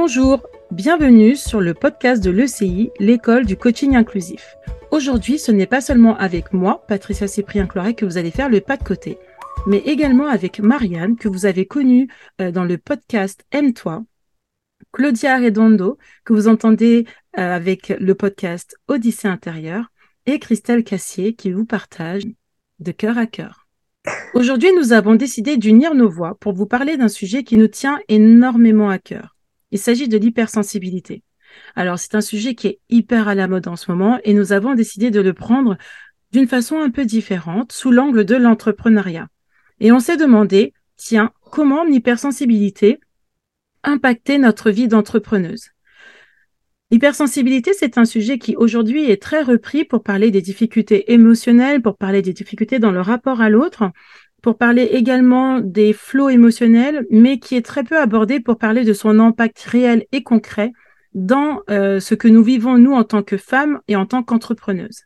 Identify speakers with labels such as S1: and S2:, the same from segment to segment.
S1: Bonjour, bienvenue sur le podcast de l'ECI, l'école du coaching inclusif. Aujourd'hui, ce n'est pas seulement avec moi, Patricia Cyprien-Cloret, que vous allez faire le pas de côté, mais également avec Marianne, que vous avez connue euh, dans le podcast Aime-toi, Claudia Redondo, que vous entendez euh, avec le podcast Odyssée intérieure, et Christelle Cassier, qui vous partage de cœur à cœur. Aujourd'hui, nous avons décidé d'unir nos voix pour vous parler d'un sujet qui nous tient énormément à cœur il s'agit de l'hypersensibilité. Alors, c'est un sujet qui est hyper à la mode en ce moment et nous avons décidé de le prendre d'une façon un peu différente, sous l'angle de l'entrepreneuriat. Et on s'est demandé, tiens, comment l'hypersensibilité impactait notre vie d'entrepreneuse? L'hypersensibilité, c'est un sujet qui aujourd'hui est très repris pour parler des difficultés émotionnelles, pour parler des difficultés dans le rapport à l'autre, pour parler également des flots émotionnels, mais qui est très peu abordé pour parler de son impact réel et concret dans euh, ce que nous vivons, nous, en tant que femmes et en tant qu'entrepreneuses.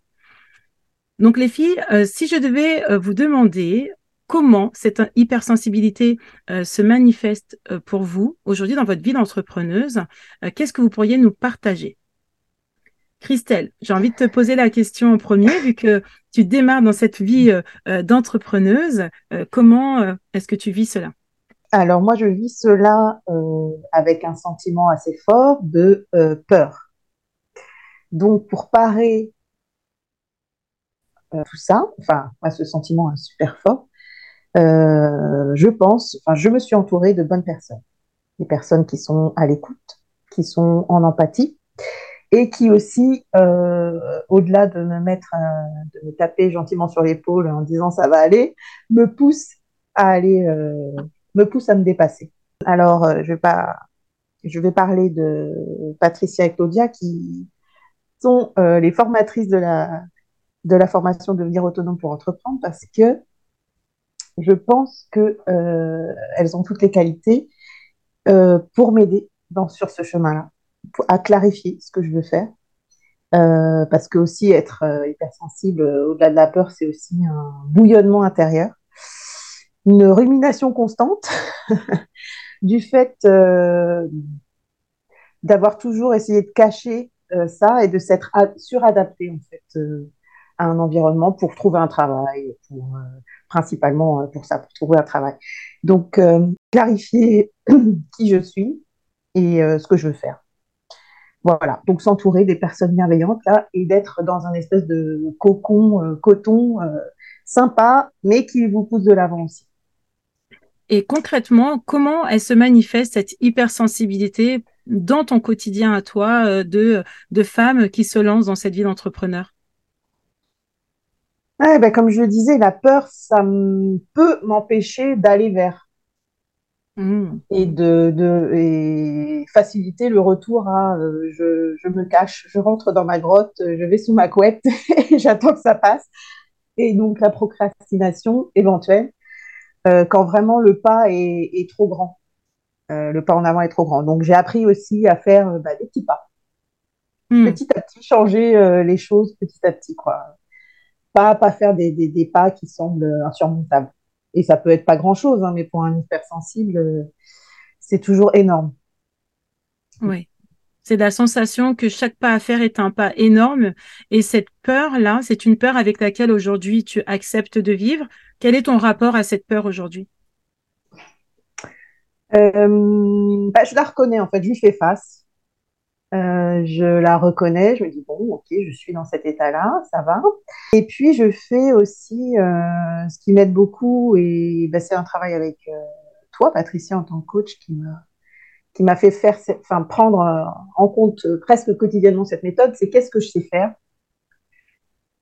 S1: Donc, les filles, euh, si je devais euh, vous demander comment cette hypersensibilité se manifeste pour vous aujourd'hui dans votre vie d'entrepreneuse, qu'est-ce que vous pourriez nous partager? Christelle, j'ai envie de te poser la question en premier, vu que tu démarres dans cette vie euh, euh, d'entrepreneuse. Euh, comment est-ce que tu vis cela?
S2: Alors moi, je vis cela avec un sentiment assez fort de peur. Donc pour parer tout ça, enfin, moi, ce sentiment est super fort, je pense, enfin, je me suis entourée de bonnes personnes. Des personnes qui sont à l'écoute, qui sont en empathie, et qui aussi, euh, au-delà de me mettre, de me taper gentiment sur l'épaule en disant ça va aller, me pousse à aller, euh, me pousse à me dépasser. Alors, euh, je vais pas, je vais parler de Patricia et Claudia qui sont les formatrices de la de la formation devenir autonome pour entreprendre parce que je pense que elles ont toutes les qualités pour m'aider sur ce chemin-là à clarifier ce que je veux faire. Euh, parce que aussi être euh, hypersensible, euh, au-delà de la peur, c'est aussi un bouillonnement intérieur, une rumination constante du fait d'avoir toujours essayé de cacher ça et de s'être suradapté en fait à un environnement pour trouver un travail, pour, principalement pour ça, pour trouver un travail. Donc clarifier qui je suis et ce que je veux faire. Voilà, donc s'entourer des personnes bienveillantes là et d'être dans un espèce de cocon, euh, coton euh, sympa, mais qui vous pousse de l'avant aussi.
S1: Et concrètement, comment elle se manifeste cette hypersensibilité dans ton quotidien à toi euh, de, de femme qui se lance dans cette vie d'entrepreneur?
S2: Ben, Comme je le disais, la peur, ça peut m'empêcher d'aller vers. Mmh. Et de, de et faciliter le retour à euh, je, je, me cache, je rentre dans ma grotte, je vais sous ma couette et j'attends que ça passe. Et donc la procrastination éventuelle euh, quand vraiment le pas est, est trop grand. Euh, le pas en avant est trop grand. Donc j'ai appris aussi à faire bah, des petits pas. Mmh. Petit à petit, changer les choses petit à petit. Quoi. Pas, pas faire des, des, des pas qui semblent insurmontables. Et ça peut être pas grand-chose, hein, mais pour un hypersensible, euh, c'est toujours énorme.
S1: Oui. C'est la sensation que chaque pas à faire est un pas énorme. Et cette peur-là, c'est une peur avec laquelle aujourd'hui tu acceptes de vivre. Quel est ton rapport à cette peur aujourd'hui?
S2: Euh, bah, Je la reconnais, en fait. Je lui fais face. Euh, je la reconnais, je me dis bon, ok, je suis dans cet état-là, ça va. Et puis je fais aussi euh, ce qui m'aide beaucoup, et ben, c'est un travail avec euh, toi, Patricia, en tant que coach, qui m'a qui m'a fait faire, enfin prendre en compte presque quotidiennement cette méthode. C'est qu'est-ce que je sais faire,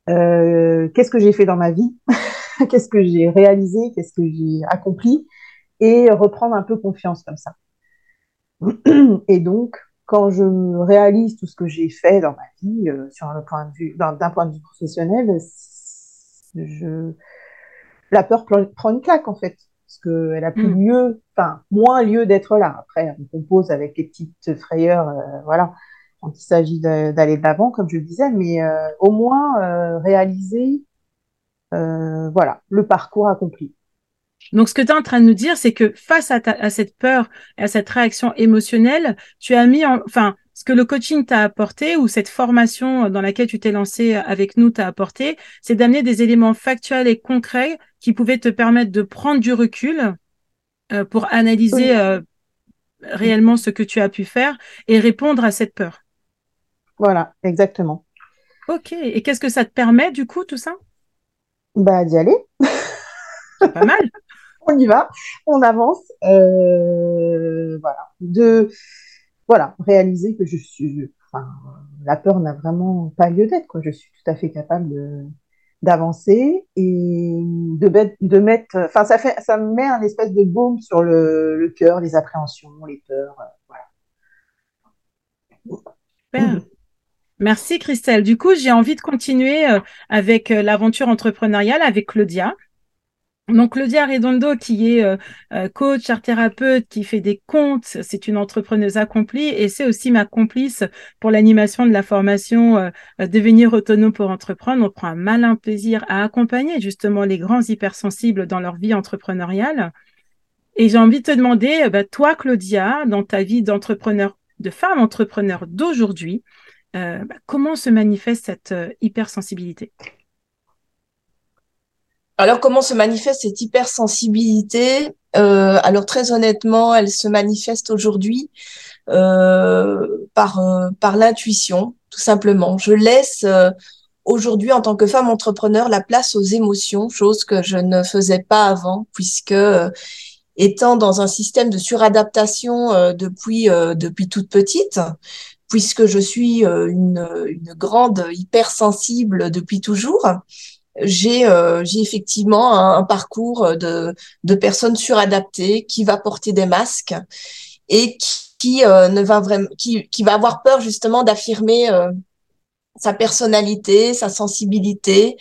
S2: qu'est-ce que j'ai fait dans ma vie, qu'est-ce que j'ai réalisé, qu'est-ce que j'ai accompli, et reprendre un peu confiance comme ça. Et donc, quand je réalise tout ce que j'ai fait dans ma vie, euh, sur le point de vue, d'un point de vue professionnel, je, la peur prend une claque en fait, parce qu'elle a plus mm. lieu, enfin moins lieu d'être là. Après, on compose avec les petites frayeurs, euh, voilà, quand il s'agit d'aller de l'avant, comme je le disais, mais euh, au moins réaliser, voilà, le parcours accompli.
S1: Donc, ce que tu es en train de nous dire, c'est que face à, cette peur et à cette réaction émotionnelle, tu as mis, en, enfin, ce que le coaching t'a apporté ou cette formation dans laquelle tu t'es lancé avec nous t'a apporté, c'est d'amener des éléments factuels et concrets qui pouvaient te permettre de prendre du recul euh, pour analyser euh, réellement ce que tu as pu faire et répondre à cette peur.
S2: Voilà, exactement.
S1: Ok. Et qu'est-ce que ça te permet du coup, tout ça?
S2: Bah, d'y aller.
S1: pas mal.
S2: on y va, on avance. Euh, voilà. Voilà, réaliser que je suis. La peur n'a vraiment pas lieu d'être. Je suis tout à fait capable d'avancer et de, de mettre. Enfin, ça fait, ça me met un espèce de baume sur le, cœur, les appréhensions, les peurs.
S1: Euh, voilà. Merci Christelle. Du coup, j'ai envie de continuer euh, avec l'aventure entrepreneuriale avec Claudia. Donc Claudia Redondo, qui est euh, coach, art thérapeute, qui fait des comptes, c'est une entrepreneuse accomplie et c'est aussi ma complice pour l'animation de la formation Devenir autonome pour entreprendre. On prend un malin plaisir à accompagner justement les grands hypersensibles dans leur vie entrepreneuriale. Et j'ai envie de te demander, bah, toi Claudia, dans ta vie d'entrepreneur, de femme entrepreneur d'aujourd'hui, euh, bah, comment se manifeste cette euh, hypersensibilité?
S3: Alors, comment se manifeste cette hypersensibilité? Euh, Alors, très honnêtement, elle se manifeste aujourd'hui par, par l'intuition, tout simplement. Je laisse aujourd'hui, en tant que femme entrepreneur, la place aux émotions, chose que je ne faisais pas avant, puisque étant dans un système de suradaptation depuis, depuis toute petite, puisque je suis euh, une grande hypersensible depuis toujours, j'ai euh, effectivement un, parcours de, de personnes suradaptées qui va porter des masques et qui, qui euh, ne va vraiment qui, qui va avoir peur justement d'affirmer sa personnalité, sa sensibilité,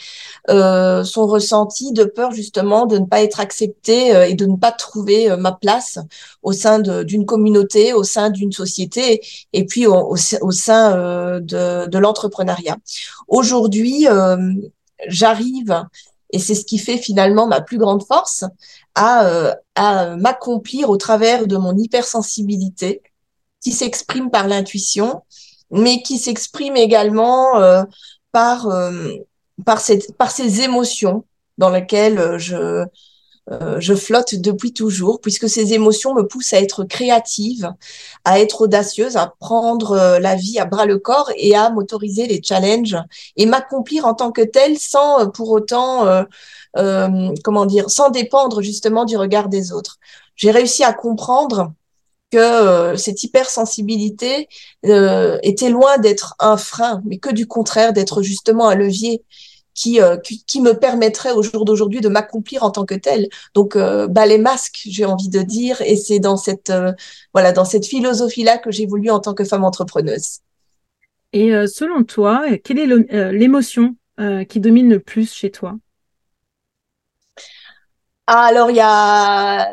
S3: euh, son ressenti de peur justement de ne pas être accepté euh, et de ne pas trouver euh, ma place au sein d'une communauté, au sein d'une société et puis au, au, sein euh, de, de l'entrepreneuriat. Aujourd'hui, j'arrive, et c'est ce qui fait finalement ma plus grande force, à, à m'accomplir au travers de mon hypersensibilité qui s'exprime par l'intuition, mais qui s'exprime également euh, par euh, par cette par ces émotions dans lesquelles euh, je flotte depuis toujours, puisque ces émotions me poussent à être créative, à être audacieuse, à prendre la vie à bras le corps et à m'autoriser les challenges et m'accomplir en tant que telle sans pour autant, euh, comment dire, sans dépendre justement du regard des autres. J'ai réussi à comprendre que euh, cette hypersensibilité euh, était loin d'être un frein, mais que du contraire, d'être justement un levier qui, euh, qui, me permettrait au jour d'aujourd'hui de m'accomplir en tant que tel. Donc, bah, les masques, j'ai envie de dire, et c'est dans cette, voilà, dans cette philosophie-là que j'évolue en tant que femme entrepreneuse.
S1: Et selon toi, quelle est l'émotion qui domine le plus chez toi?
S3: Ah, Alors, il y a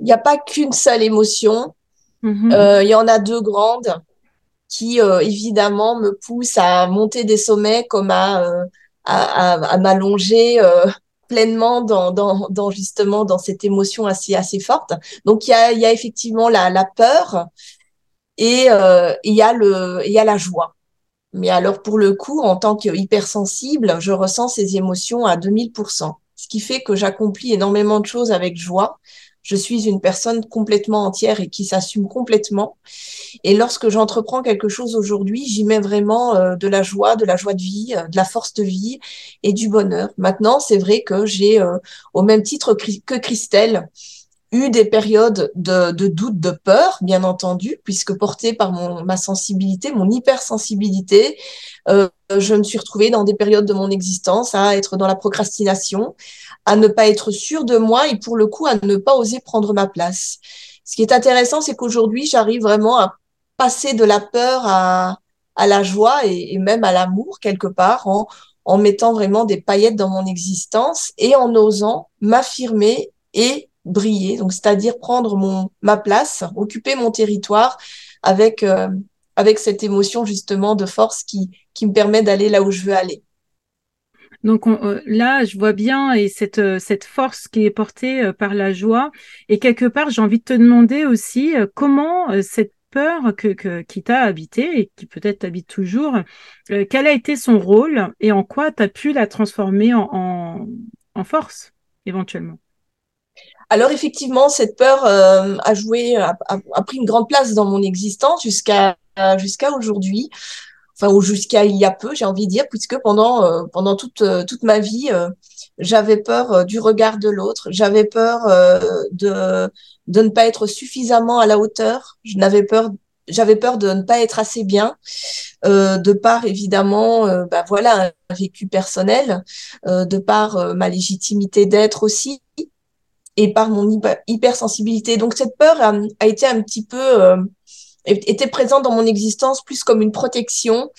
S3: il n'y a pas qu'une seule émotion. Mm-hmm. Euh, il y en a deux grandes qui, euh, évidemment, me poussent à monter des sommets comme à, euh, à, à, m'allonger pleinement dans, dans, dans, justement dans cette émotion assez, assez forte. Donc, il y a, y a effectivement la, la peur et il y, a le, il y a la joie. Mais alors, pour le coup, en tant qu'hypersensible, je ressens ces émotions à 2000%, ce qui fait que j'accomplis énormément de choses avec joie je suis une personne complètement entière et qui s'assume complètement. Et lorsque j'entreprends quelque chose aujourd'hui, j'y mets vraiment euh, de la joie, de la joie de vie, euh, de la force de vie et du bonheur. Maintenant, c'est vrai que j'ai, euh, au même titre que Christelle, eu des périodes de, doute, de peur, bien entendu, puisque portée par mon, ma sensibilité, mon hypersensibilité, je me suis retrouvée dans des périodes de mon existence à être dans la procrastination, à ne pas être sûre de moi et pour le coup à ne pas oser prendre ma place. Ce qui est intéressant, c'est qu'aujourd'hui, j'arrive vraiment à passer de la peur à, à la joie et, et même à l'amour quelque part en, en mettant vraiment des paillettes dans mon existence et en osant m'affirmer et briller. Donc, c'est-à-dire prendre mon ma place, occuper mon territoire avec euh, avec cette émotion justement de force qui qui me permet d'aller là où je veux aller.
S1: Donc euh, là, je vois bien et cette, euh, cette force qui est portée euh, par la joie. Et quelque part, j'ai envie de te demander aussi comment cette peur que, qui t'a habité et qui peut-être t'habite toujours, quel a été son rôle et en quoi tu as pu la transformer en, en, force éventuellement?
S3: Alors effectivement, cette peur a joué, a, a, pris une grande place dans mon existence jusqu'à jusqu'à aujourd'hui enfin ou jusqu'à il y a peu, j'ai envie de dire, puisque pendant euh, pendant toute euh, toute ma vie, euh, j'avais peur du regard de l'autre, j'avais peur de de ne pas être suffisamment à la hauteur, je n'avais peur j'avais peur de ne pas être assez bien, de par évidemment, bah voilà, un vécu personnel, de par ma légitimité d'être aussi, et par mon hypersensibilité. Donc cette peur a, a été un petit peu était présent dans mon existence plus comme une protection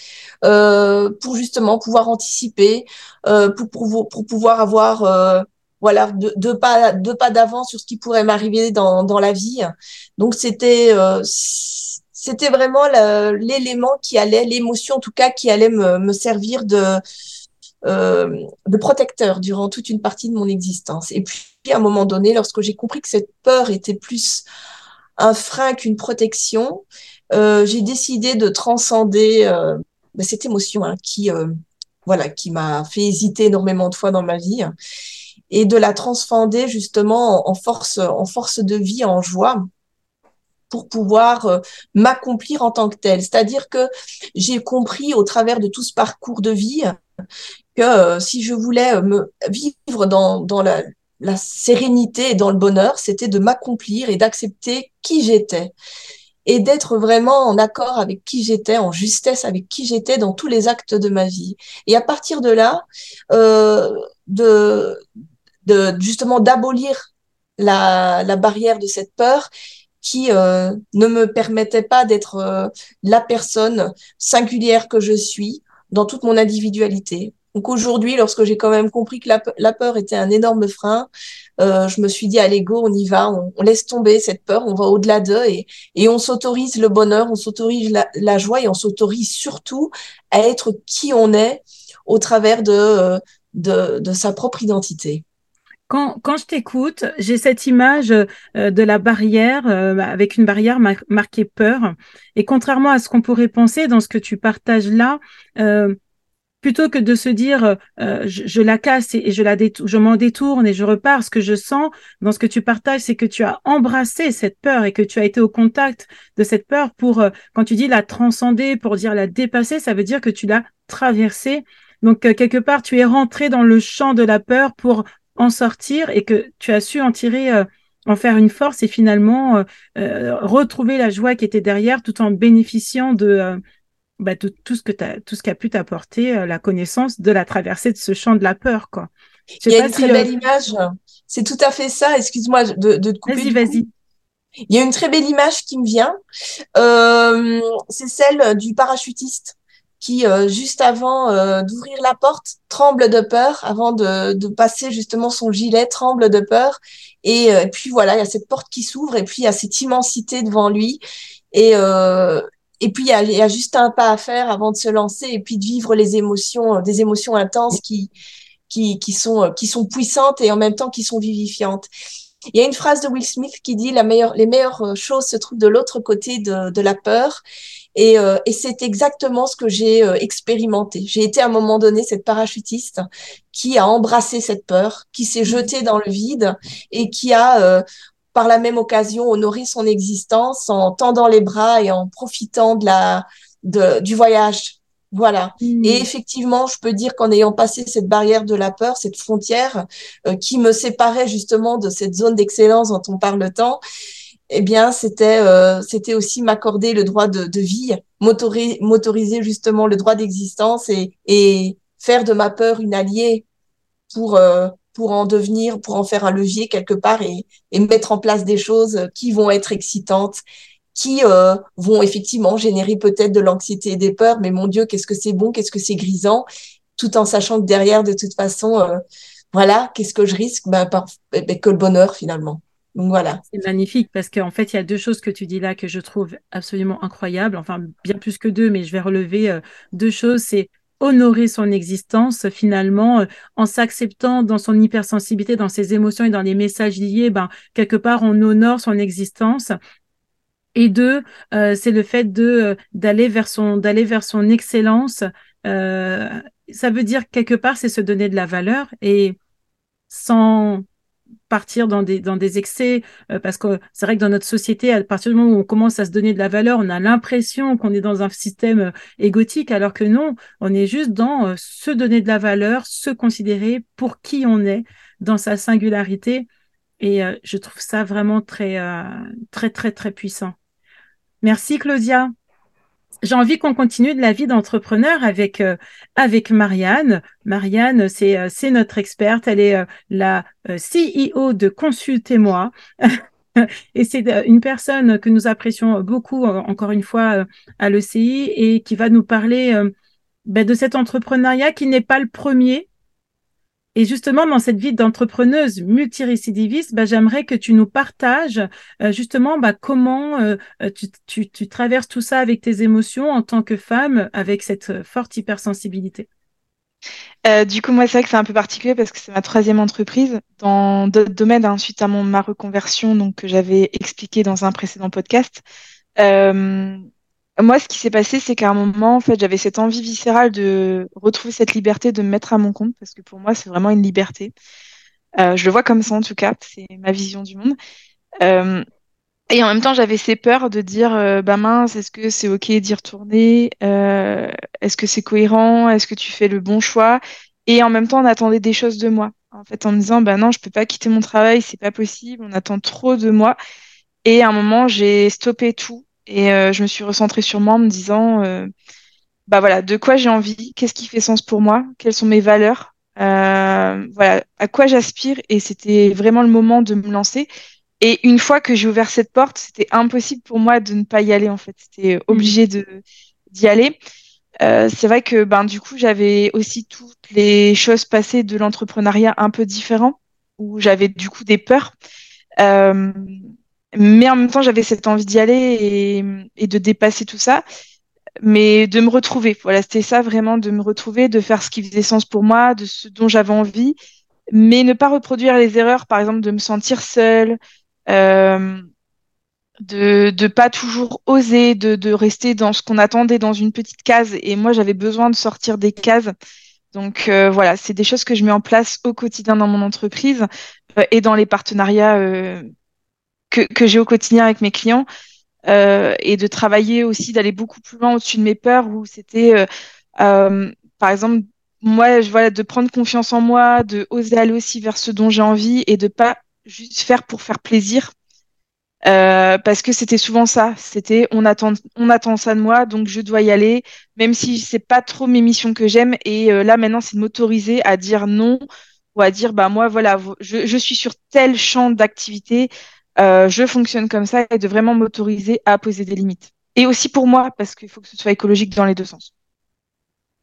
S3: euh, pour justement pouvoir anticiper, euh, pour, pour, pour, pouvoir avoir euh, voilà deux, pas deux pas d'avance sur ce qui pourrait m'arriver dans, dans la vie. Donc c'était euh, c'était vraiment l'élément qui allait, l'émotion en tout cas qui allait me, me servir de euh, de protecteur durant toute une partie de mon existence. Et puis à un moment donné, lorsque j'ai compris que cette peur était plus un frein qu'une protection, euh, j'ai décidé de transcender euh, bah, cette émotion hein, qui, euh, voilà, qui m'a fait hésiter énormément de fois dans ma vie, et de la transcender justement en, force, en force de vie, en joie pour pouvoir euh, m'accomplir en tant que telle. C'est-à-dire que j'ai compris au travers de tout ce parcours de vie que euh, si je voulais me vivre dans, dans la, la sérénité et dans le bonheur, c'était de m'accomplir et d'accepter qui j'étais et d'être vraiment en accord avec qui j'étais, en justesse avec qui j'étais dans tous les actes de ma vie. Et à partir de là, euh, de, justement d'abolir la, la barrière de cette peur qui euh, ne me permettait pas d'être euh, la personne singulière que je suis dans toute mon individualité. Donc aujourd'hui, lorsque j'ai quand même compris que la, peur était un énorme frein, euh, je me suis dit, allez, go, on y va, on, laisse tomber cette peur, on va au-delà d'eux et, et on s'autorise le bonheur, on s'autorise la, joie et on s'autorise surtout à être qui on est au travers de, euh, de, de sa propre identité.
S1: Quand, quand, je t'écoute, j'ai cette image euh, de la barrière avec une barrière marquée peur. Et contrairement à ce qu'on pourrait penser dans ce que tu partages là, euh, plutôt que de se dire euh, je, la casse et, je la je m'en détourne et je repars. Ce que je sens dans ce que tu partages, c'est que tu as embrassé cette peur et que tu as été au contact de cette peur pour, euh, quand tu dis la transcender, pour dire la dépasser, ça veut dire que tu l'as traversée. Donc euh, quelque part, tu es rentré dans le champ de la peur pour en sortir et que tu as su en tirer en faire une force et finalement retrouver la joie qui était derrière tout en bénéficiant de, bah, tout, ce que tout ce qu'a pu t'apporter euh, la connaissance de la traversée de ce champ de la peur, quoi.
S3: Il y a une très belle image. C'est tout à fait ça. Excuse-moi de, de te couper.
S1: Vas-y, vas-y.
S3: Il y a une très belle image qui me vient. Euh, c'est celle du parachutiste qui, euh, juste avant euh, d'ouvrir la porte, tremble de peur, avant de, de, passer justement son gilet, tremble de peur. Et, et puis voilà, il y a cette porte qui s'ouvre et puis il y a cette immensité devant lui. Et, euh, et puis il y, a, y a, juste un pas à faire avant de se lancer et puis de vivre les émotions, euh, des émotions intenses qui, qui, qui, sont, euh, qui sont puissantes et en même temps qui sont vivifiantes. Il y a une phrase de Will Smith qui dit la meilleure, les meilleures euh, choses se trouvent de l'autre côté de, de, la peur. Et, euh, et c'est exactement ce que j'ai expérimenté. J'ai été à un moment donné cette parachutiste qui a embrassé cette peur, qui s'est jetée dans le vide et qui a euh, par la même occasion honorer son existence en tendant les bras et en profitant de la de, du voyage. Voilà. Hmm. Et effectivement, je peux dire qu'en ayant passé cette barrière de la peur, cette frontière euh, qui me séparait justement de cette zone d'excellence dont on parle tant, eh bien, c'était euh, c'était aussi m'accorder le droit de, de vie, m'autoriser, m'autoriser justement le droit d'existence et, et faire de ma peur une alliée pour euh, pour en devenir, pour en faire un levier quelque part et, et mettre en place des choses qui vont être excitantes, qui euh, vont effectivement générer peut-être de l'anxiété et des peurs, mais mon Dieu, qu'est-ce que c'est bon, qu'est-ce que c'est grisant, tout en sachant que derrière, de toute façon, euh, voilà, qu'est-ce que je risque? Ben, par, ben, Que le bonheur finalement. Donc voilà.
S1: C'est magnifique parce qu'en fait, il y a deux choses que tu dis là que je trouve absolument incroyables, enfin bien plus que deux, mais je vais relever euh, deux choses. C'est honorer son existence finalement euh, en s'acceptant dans son hypersensibilité, dans ses émotions et dans les messages liés, ben, quelque part on honore son existence. Et deux, euh, c'est le fait de euh, d'aller vers son d'aller vers son excellence. ça veut dire quelque part c'est se donner de la valeur et sans partir dans des, dans des excès, euh, parce que c'est vrai que dans notre société, à partir du moment où on commence à se donner de la valeur, on a l'impression qu'on est dans un système euh, égotique, alors que non, on est juste dans euh, se donner de la valeur, se considérer pour qui on est, dans sa singularité. Et je trouve ça vraiment très, très, très, très puissant. Merci Claudia j'ai envie qu'on continue de la vie d'entrepreneur avec euh, avec Marianne. Marianne, c'est euh, c'est notre experte. Elle est euh, la CEO de Consultez-moi. et c'est une personne que nous apprécions beaucoup, encore une fois, à l'ECI et qui va nous parler ben, de cet entrepreneuriat qui n'est pas le premier, et justement, dans cette vie d'entrepreneuse multirécidiviste, bah, j'aimerais que tu nous partages euh, justement bah, comment euh, euh, tu, tu, traverses tout ça avec tes émotions en tant que femme avec cette forte hypersensibilité.
S4: du coup, moi, c'est vrai que c'est un peu particulier parce que c'est ma troisième entreprise dans d'autres domaines, hein, suite à mon, ma reconversion, donc que j'avais expliqué dans un précédent podcast. Moi, ce qui s'est passé, c'est qu'à un moment, en fait, j'avais cette envie viscérale de retrouver cette liberté, de me mettre à mon compte, parce que pour moi, c'est vraiment une liberté. Euh, je le vois comme ça, en tout cas, c'est ma vision du monde. Euh, et en même temps, j'avais ces peurs de dire, euh, bah mince, est-ce que c'est ok d'y retourner? Est-ce que c'est cohérent? Est-ce que tu fais le bon choix? Et en même temps, on attendait des choses de moi. En fait, en me disant, bah non, je peux pas quitter mon travail, c'est pas possible, on attend trop de moi. Et à un moment, j'ai stoppé tout et euh, je me suis recentrée sur moi en me disant, euh, bah voilà, de quoi j'ai envie, qu'est-ce qui fait sens pour moi, quelles sont mes valeurs, euh, voilà, à quoi j'aspire. Et c'était vraiment le moment de me lancer. Et une fois que j'ai ouvert cette porte, c'était impossible pour moi de ne pas y aller en fait. C'était obligé de d'y aller. Euh, c'est vrai que ben du coup j'avais aussi toutes les choses passées de l'entrepreneuriat un peu différent où j'avais du coup des peurs. Euh, mais en même temps, j'avais cette envie d'y aller et, de dépasser tout ça, mais de me retrouver. Voilà, c'était ça vraiment, de me retrouver, de faire ce qui faisait sens pour moi, de ce dont j'avais envie, mais ne pas reproduire les erreurs, par exemple, de me sentir seule, euh, de ne pas toujours oser, de, de rester dans ce qu'on attendait dans une petite case. Et moi, j'avais besoin de sortir des cases. Donc euh, voilà, c'est des choses que je mets en place au quotidien dans mon entreprise euh, et dans les partenariats euh, que, j'ai au quotidien avec mes clients euh, et de travailler aussi, d'aller beaucoup plus loin au-dessus de mes peurs où c'était, euh, euh, par exemple, moi, je, voilà, de prendre confiance en moi, de oser aller aussi vers ce dont j'ai envie et de pas juste faire pour faire plaisir. parce que c'était souvent ça, c'était on attend, on attend ça de moi, donc je dois y aller, même si c'est pas trop mes missions que j'aime. Et là maintenant, c'est de m'autoriser à dire non ou à dire bah moi voilà, je, je suis sur tel champ d'activité, euh, je fonctionne comme ça et de vraiment m'autoriser à poser des limites. Et aussi pour moi, parce qu'il faut que ce soit écologique dans les deux sens.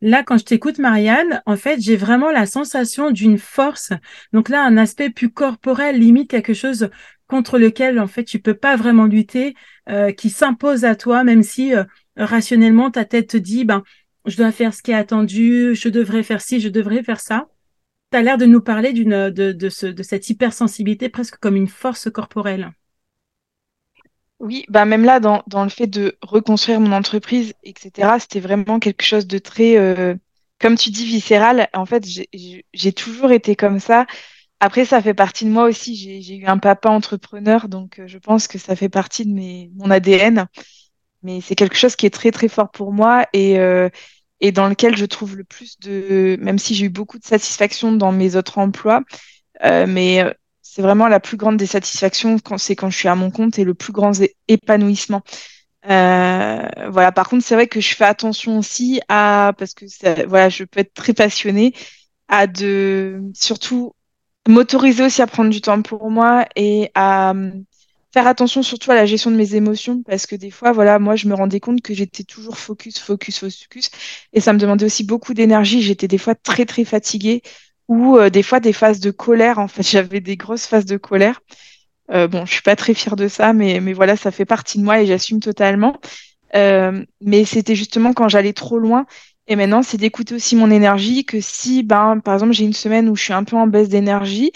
S1: Là, quand je t'écoute, Marianne, en fait, j'ai vraiment la sensation d'une force. Donc là, un aspect plus corporel, limite quelque chose contre lequel, en fait, tu peux pas vraiment lutter, euh, qui s'impose à toi, même si euh, rationnellement, ta tête te dit, ben, je dois faire ce qui est attendu, je devrais faire ci, je devrais faire ça tu l'air de nous parler d'une, de, de, ce, de cette hypersensibilité presque comme une force corporelle.
S4: Oui, bah même là, dans, le fait de reconstruire mon entreprise, etc., c'était vraiment quelque chose de très, euh, comme tu dis, viscéral. En fait, j'ai toujours été comme ça. Après, ça fait partie de moi aussi. J'ai eu un papa entrepreneur, donc euh, je pense que ça fait partie de mon ADN. Mais c'est quelque chose qui est très, très fort pour moi. Et, euh, et dans lequel je trouve le plus de, même si j'ai eu beaucoup de satisfaction dans mes autres emplois, euh, mais euh, c'est vraiment la plus grande des satisfactions quand c'est quand je suis à mon compte et le plus grand épanouissement. Euh, voilà. Par contre, c'est vrai que je fais attention aussi à parce que ça, voilà, je peux être très passionnée à de surtout m'autoriser aussi à prendre du temps pour moi et à faire attention surtout à la gestion de mes émotions parce que des fois, voilà, moi, je me rendais compte que j'étais toujours focus, focus, focus et ça me demandait aussi beaucoup d'énergie. J'étais des fois très, très fatiguée ou euh, des fois des phases de colère. En fait, j'avais des grosses phases de colère. Euh, bon, je suis pas très fière de ça, mais, mais voilà, ça fait partie de moi et j'assume totalement. Euh, mais c'était justement quand j'allais trop loin Et maintenant, c'est d'écouter aussi mon énergie, que si, ben, par exemple, j'ai une semaine où je suis un peu en baisse d'énergie,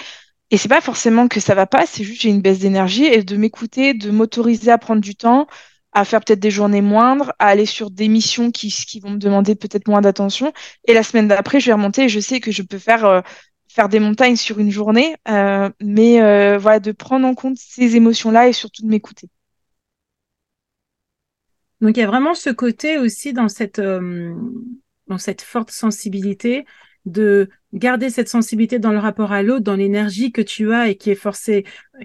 S4: et c'est pas forcément que ça va pas, c'est juste j'ai une baisse d'énergie, et de m'écouter, de m'autoriser à prendre du temps, à faire peut-être des journées moindres, à aller sur des missions qui, vont me demander peut-être moins d'attention. Et la semaine d'après, je vais remonter et je sais que je peux faire, euh, faire des montagnes sur une journée, euh, mais euh, voilà, de prendre en compte ces émotions-là et surtout de m'écouter.
S1: Donc il y a vraiment ce côté aussi dans cette, dans cette forte sensibilité de garder cette sensibilité dans le rapport à l'autre, dans l'énergie que tu as et qui est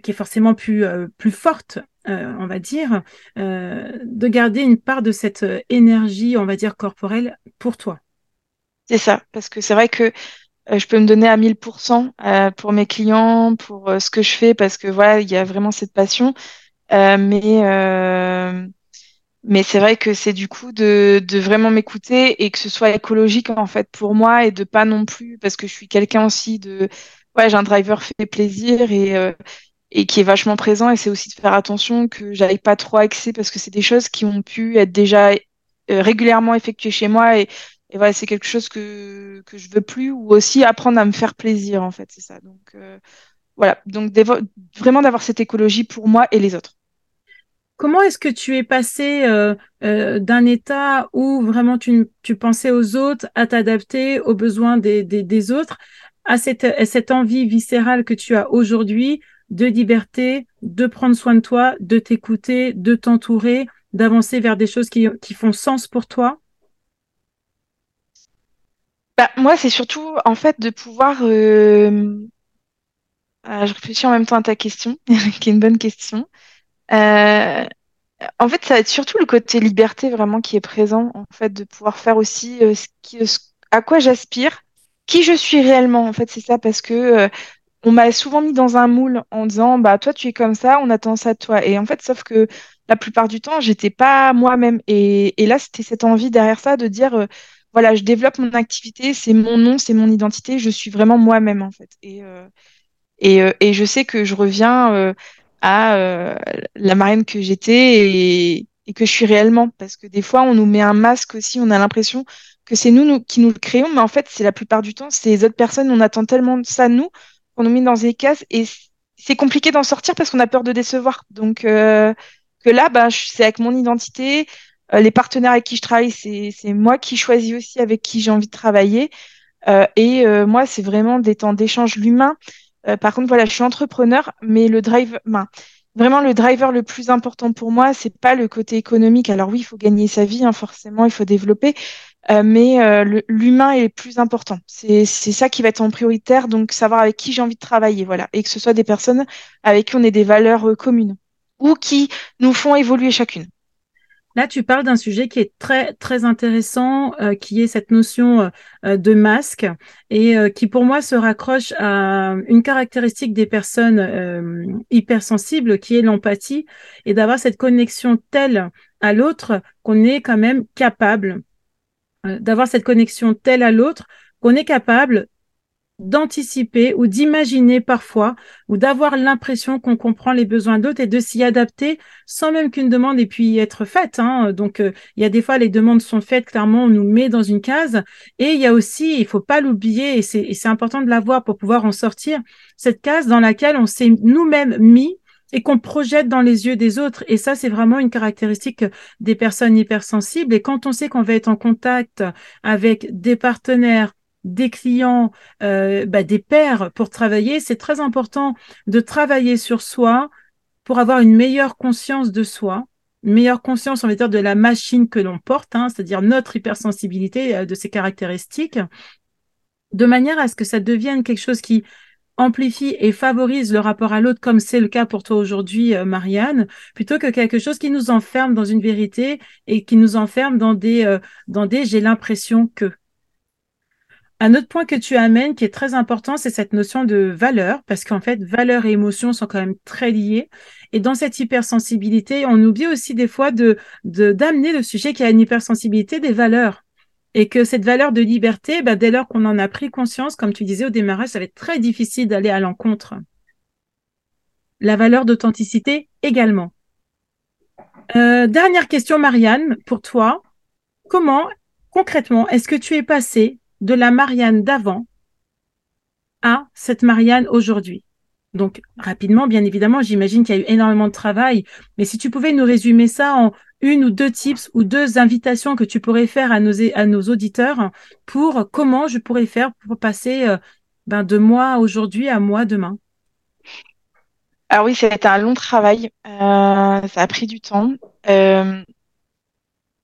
S1: qui est forcément plus plus forte, euh, on va dire, euh, de garder une part de cette énergie, on va dire corporelle, pour toi.
S4: C'est ça, parce que c'est vrai que je peux me donner à 1000% pour mes clients, pour ce que je fais, parce que voilà, il y a vraiment cette passion, mais mais c'est vrai que c'est du coup de, vraiment m'écouter et que ce soit écologique en fait pour moi et de pas non plus parce que je suis quelqu'un aussi de ouais j'ai un driver fait plaisir et euh, et qui est vachement présent et c'est aussi de faire attention que j'aille pas trop à excès parce que c'est des choses qui ont pu être déjà euh, régulièrement effectuées chez moi et, et voilà c'est quelque chose que que je veux plus ou aussi apprendre à me faire plaisir en fait c'est ça. Donc euh, voilà. Donc vraiment d'avoir cette écologie pour moi et les autres
S1: Comment est-ce que tu es passé euh, euh, d'un état où vraiment tu, pensais aux autres, à t'adapter aux besoins des, autres, à cette, envie viscérale que tu as aujourd'hui de liberté, de prendre soin de toi, de t'écouter, de t'entourer, d'avancer vers des choses qui, font sens pour toi?
S4: Bah, Moi, c'est surtout en fait de pouvoir... Euh, je réfléchis en même temps à ta question, qui est une bonne question. Euh, en fait, ça va être surtout le côté liberté vraiment qui est présent, en fait, de pouvoir faire aussi euh, ce, qui, à quoi j'aspire, qui je suis réellement. En fait, c'est ça parce que euh, on m'a souvent mis dans un moule en disant bah toi tu es comme ça, on attend ça de toi. Et en fait, sauf que la plupart du temps, j'étais pas moi-même. Et, et là, c'était cette envie derrière ça de dire voilà, je développe mon activité, c'est mon nom, c'est mon identité, je suis vraiment moi-même en fait. Et, et, et, je sais que je reviens à euh, la marraine que j'étais et, que je suis réellement. Parce que des fois, on nous met un masque aussi, on a l'impression que c'est nous, nous, qui nous le créons, mais en fait, c'est la plupart du temps, c'est les autres personnes, on attend tellement de ça nous, qu'on nous met dans des cases et c'est compliqué d'en sortir parce qu'on a peur de décevoir. Donc, euh, que là, bah, c'est avec mon identité, euh, les partenaires avec qui je travaille, c'est moi qui choisis aussi avec qui j'ai envie de travailler. et moi, c'est vraiment des temps d'échange. L'humain, euh, par contre, voilà, je suis entrepreneur, mais le drive, ben, vraiment le driver le plus important pour moi, c'est pas le côté économique. Alors oui, il faut gagner sa vie, hein, forcément, il faut développer, euh, mais euh, l'humain est le plus important. C'est ça qui va être en prioritaire, donc savoir avec qui j'ai envie de travailler, voilà, et que ce soit des personnes avec qui on ait des valeurs communes ou qui nous font évoluer chacune.
S1: Là, tu parles d'un sujet qui est très très intéressant, euh, qui est cette notion euh, de masque et euh, qui pour moi se raccroche à une caractéristique des personnes hypersensibles, qui est l'empathie et d'avoir cette connexion telle à l'autre qu'on est quand même capable d'avoir cette connexion telle à l'autre qu'on est capable d'anticiper ou d'imaginer parfois ou d'avoir l'impression qu'on comprend les besoins d'autres et de s'y adapter sans même qu'une demande ait pu être faite. Hein. Donc, euh, il y a des fois, les demandes sont faites, clairement, on nous met dans une case. Et il y a aussi, il faut pas l'oublier, et c'est important de l'avoir pour pouvoir en sortir, cette case dans laquelle on s'est nous-mêmes mis et qu'on projette dans les yeux des autres. Et ça, c'est vraiment une caractéristique des personnes hypersensibles. Et quand on sait qu'on va être en contact avec des partenaires, des clients, euh, bah, des pairs pour travailler, c'est très important de travailler sur soi pour avoir une meilleure conscience de soi, une meilleure conscience, on va dire, de la machine que l'on porte, hein, c'est-à-dire notre hypersensibilité, euh, de ses caractéristiques, de manière à ce que ça devienne quelque chose qui amplifie et favorise le rapport à l'autre, comme c'est le cas pour toi aujourd'hui, euh, Marianne, plutôt que quelque chose qui nous enferme dans une vérité et qui nous enferme dans des, dans des j'ai l'impression que. Un autre point que tu amènes qui est très important, c'est cette notion de valeur, parce qu'en fait, valeur et émotion sont quand même très liées. Et dans cette hypersensibilité, on oublie aussi des fois de d'amener le sujet qui a une hypersensibilité des valeurs. Et que cette valeur de liberté, bah, dès lors qu'on en a pris conscience, comme tu disais au démarrage, ça va être très difficile d'aller à l'encontre. La valeur d'authenticité également. Euh, dernière question, Marianne, pour toi. Comment concrètement, est-ce que tu es passé de la Marianne d'avant à cette Marianne aujourd'hui Donc, rapidement, bien évidemment, j'imagine qu'il y a eu énormément de travail, mais si tu pouvais nous résumer ça en une ou deux tips ou deux invitations que tu pourrais faire à nos, à nos auditeurs pour comment je pourrais faire pour passer euh, ben, de moi aujourd'hui à moi demain.
S4: Alors oui, ça a été un long travail. Euh, ça a pris du temps. Euh,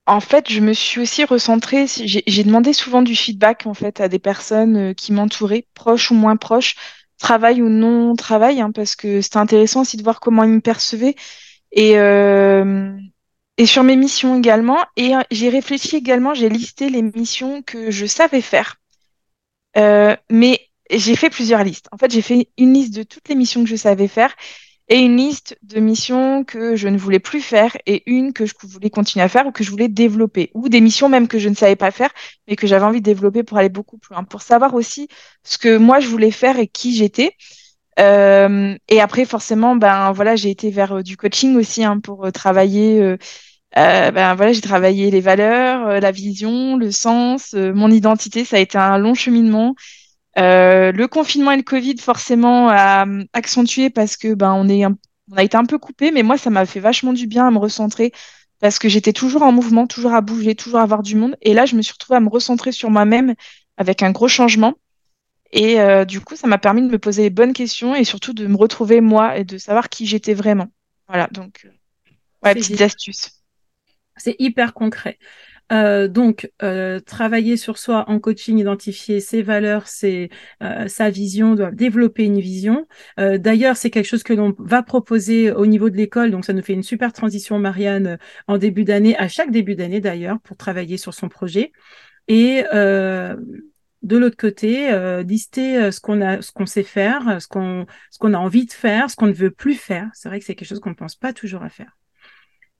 S4: en fait, je me suis aussi recentrée. J'ai demandé souvent du feedback en fait à des personnes qui m'entouraient, proches ou moins proches, travail ou non travail, hein, parce que c'était intéressant aussi de voir comment ils me percevaient. Et, et sur mes missions également. Et euh, j'ai réfléchi également, j'ai listé les missions que je savais faire. Euh, mais j'ai fait plusieurs listes. En fait, j'ai fait une liste de toutes les missions que je savais faire et une liste de missions que je ne voulais plus faire et une que je voulais continuer à faire ou que je voulais développer ou des missions même que je ne savais pas faire mais que j'avais envie de développer pour aller beaucoup plus loin, pour savoir aussi ce que moi je voulais faire et qui j'étais. Euh, et après, forcément, ben voilà, j'ai été vers euh, du coaching aussi hein, pour euh, travailler. Euh, ben voilà, j'ai travaillé les valeurs, la vision, le sens, mon identité. Ça a été un long cheminement. Le confinement et le Covid, forcément, a accentué parce que ben on est, on a été un peu coupé, mais moi, ça m'a fait vachement du bien à me recentrer parce que j'étais toujours en mouvement, toujours à bouger, toujours à voir du monde. Et là, je me suis retrouvée à me recentrer sur moi-même avec un gros changement. Et euh, du coup, ça m'a permis de me poser les bonnes questions et surtout de me retrouver moi et de savoir qui j'étais vraiment. Voilà, donc, euh, ouais, petites astuces.
S1: C'est hyper concret. Euh, donc, euh, travailler sur soi en coaching, identifier ses valeurs, ses, euh, sa vision, développer une vision. D'ailleurs, c'est quelque chose que l'on va proposer au niveau de l'école. Donc, ça nous fait une super transition, Marianne, en début d'année, à chaque début d'année d'ailleurs, pour travailler sur son projet. Et de l'autre côté, lister ce qu'on a, ce qu'on sait faire, ce qu'on, ce qu'on a envie de faire, ce qu'on ne veut plus faire. C'est vrai que c'est quelque chose qu'on ne pense pas toujours à faire.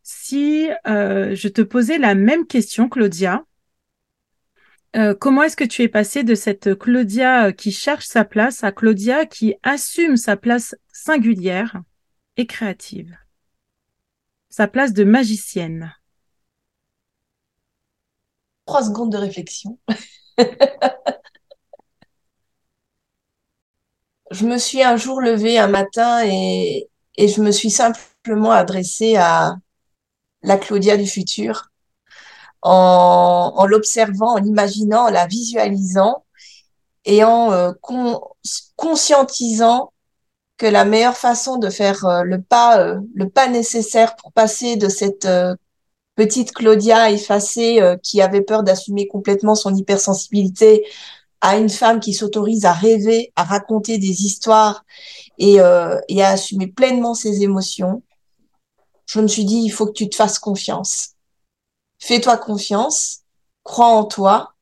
S1: Si euh, je te posais la même question, Claudia, comment est-ce que tu es passée de cette Claudia qui cherche sa place à Claudia qui assume sa place singulière et créative, sa place de magicienne
S3: Trois secondes de réflexion. je me suis un jour levée un matin et je me suis simplement adressée à la Claudia du futur en, l'observant, en l'imaginant, en la visualisant et en euh, conscientisant que la meilleure façon de faire euh, le pas, euh, le pas nécessaire pour passer de cette petite Claudia effacée qui avait peur d'assumer complètement son hypersensibilité à une femme qui s'autorise à rêver, à raconter des histoires et, et à assumer pleinement ses émotions, je me suis dit, il faut que tu te fasses confiance. Fais-toi confiance, crois en toi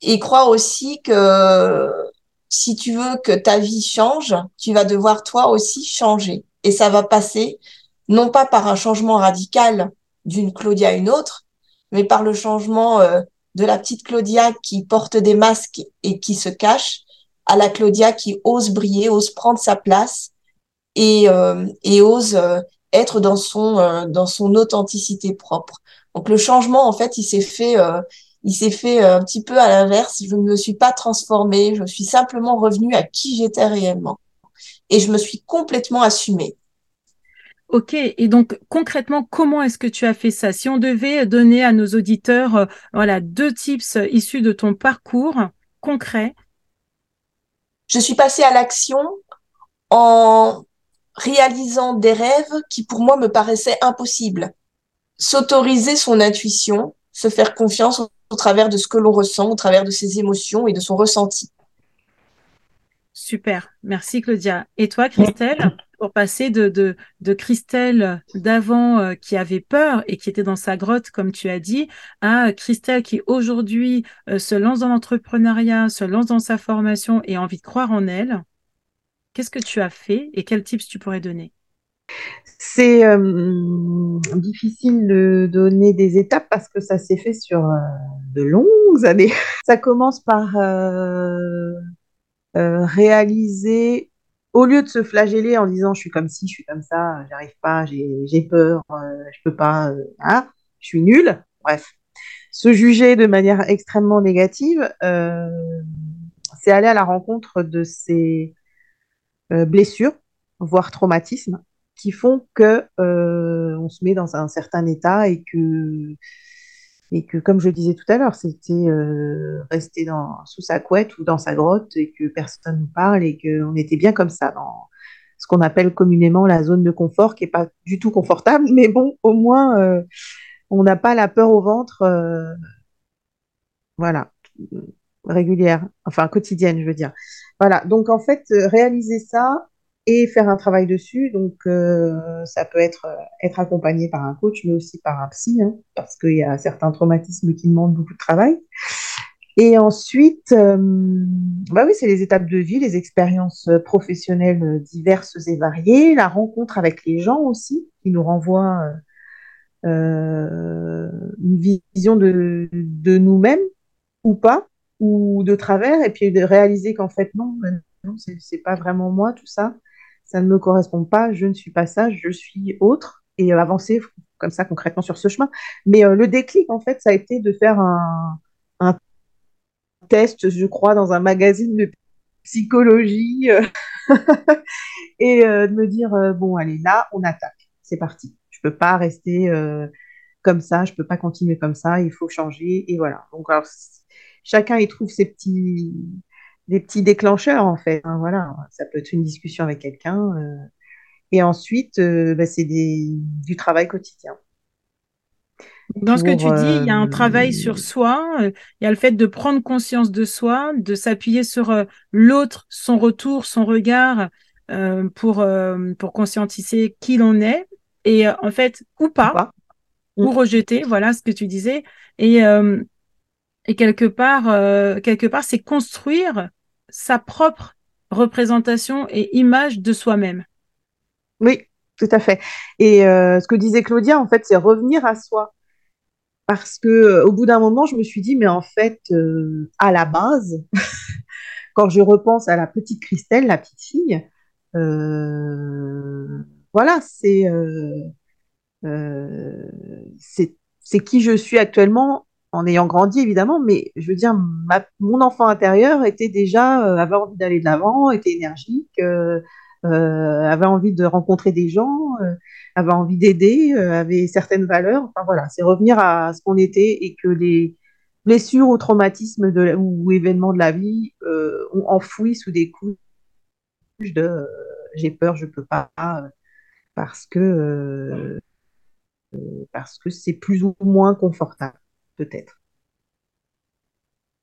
S3: et crois aussi que si tu veux que ta vie change, tu vas devoir toi aussi changer. Et ça va passer non pas par un changement radical d'une Claudia à une autre, mais par le changement euh, de la petite Claudia qui porte des masques et qui se cache à la Claudia qui ose briller, ose prendre sa place et, euh, et ose euh, être dans son euh, dans son authenticité propre. Donc le changement en fait, il s'est fait il s'est fait un petit peu à l'inverse. Je ne me suis pas transformée, je suis simplement revenue à qui j'étais réellement et je me suis complètement assumée.
S1: Ok, et donc concrètement, comment est-ce que tu as fait ça? Si on devait donner à nos auditeurs euh, voilà, deux tips issus de ton parcours concret.
S3: Je suis passée à l'action en réalisant des rêves qui pour moi me paraissaient impossibles. S'autoriser son intuition, se faire confiance au, travers de ce que l'on ressent, au travers de ses émotions et de son ressenti.
S1: Super, merci Claudia. Et toi, Christelle pour passer de, de, de Christelle d'avant euh, qui avait peur et qui était dans sa grotte, comme tu as dit, à Christelle qui aujourd'hui euh, se lance dans l'entrepreneuriat, se lance dans sa formation et a envie de croire en elle. Qu'est-ce que tu as fait et quels tips tu pourrais donner?
S2: C'est euh, difficile de donner des étapes parce que ça s'est fait sur de longues années. Ça commence par réaliser au lieu de se flageller en disant je suis comme ci, je suis comme ça, j'arrive pas, j'ai peur, euh, je peux pas, euh, hein, je suis nulle, bref, se juger de manière extrêmement négative, c'est aller à la rencontre de ces blessures, voire traumatismes, qui font que on se met dans un certain état et que comme je disais tout à l'heure, c'était euh, rester dans, sous sa couette ou dans sa grotte et que personne nous parle et qu'on était bien comme ça, dans ce qu'on appelle communément la zone de confort, qui n'est pas du tout confortable, mais bon, au moins, euh, on n'a pas la peur au ventre, euh, voilà, régulière, enfin quotidienne, je veux dire. Voilà, donc en fait, réaliser ça, et faire un travail dessus. Donc, euh, ça peut être, être accompagné par un coach, mais aussi par un psy, hein, parce qu'il y a certains traumatismes qui demandent beaucoup de travail. Et ensuite, euh, bah oui, c'est les étapes de vie, les expériences professionnelles diverses et variées, la rencontre avec les gens aussi, qui nous renvoient euh, une vision de, de nous-mêmes ou pas, ou de travers, et puis de réaliser qu'en fait, non, non c'est pas vraiment moi tout ça ça ne me correspond pas, je ne suis pas ça, je suis autre, et euh, avancer comme ça concrètement sur ce chemin. Mais euh, le déclic, en fait, ça a été de faire un, test, je crois, dans un magazine de psychologie, euh, et de me dire, bon, allez, là, on attaque, c'est parti. Je peux pas rester comme ça, je peux pas continuer comme ça, il faut changer, et voilà. Donc, alors, chacun y trouve ses petits des petits déclencheurs en fait. Hein, voilà, ça peut être une discussion avec quelqu'un. Euh, et ensuite, euh, bah, c'est du travail quotidien.
S1: Dans ce que tu dis, il y a un travail sur euh, soi, il y a le fait de prendre conscience de soi, de s'appuyer sur l'autre, son retour, son regard, pour, pour conscientiser qui l'on est, et en fait, ou pas, ou, mm. rejeter, voilà ce que tu disais. Et, et quelque part, quelque part, c'est construire sa propre représentation et image de soi-même.
S2: Oui, tout à fait. Et euh, ce que disait Claudia, en fait, c'est revenir à soi. Parce que euh, au bout d'un moment, je me suis dit, mais en fait, euh, à la base, quand je repense à la petite Christelle, la petite fille, voilà, c'est c'est qui je suis actuellement en ayant grandi évidemment, mais je veux dire, mon enfant intérieur était déjà, euh, avait envie d'aller de l'avant, était énergique, euh, euh, avait envie de rencontrer des gens, avait envie d'aider, avait certaines valeurs. Enfin voilà, c'est revenir à ce qu'on était et que les blessures ou traumatismes ou, événements de la vie ont enfoui sous des couches de j'ai peur, je peux pas, parce que parce que c'est plus ou moins confortable peut-être.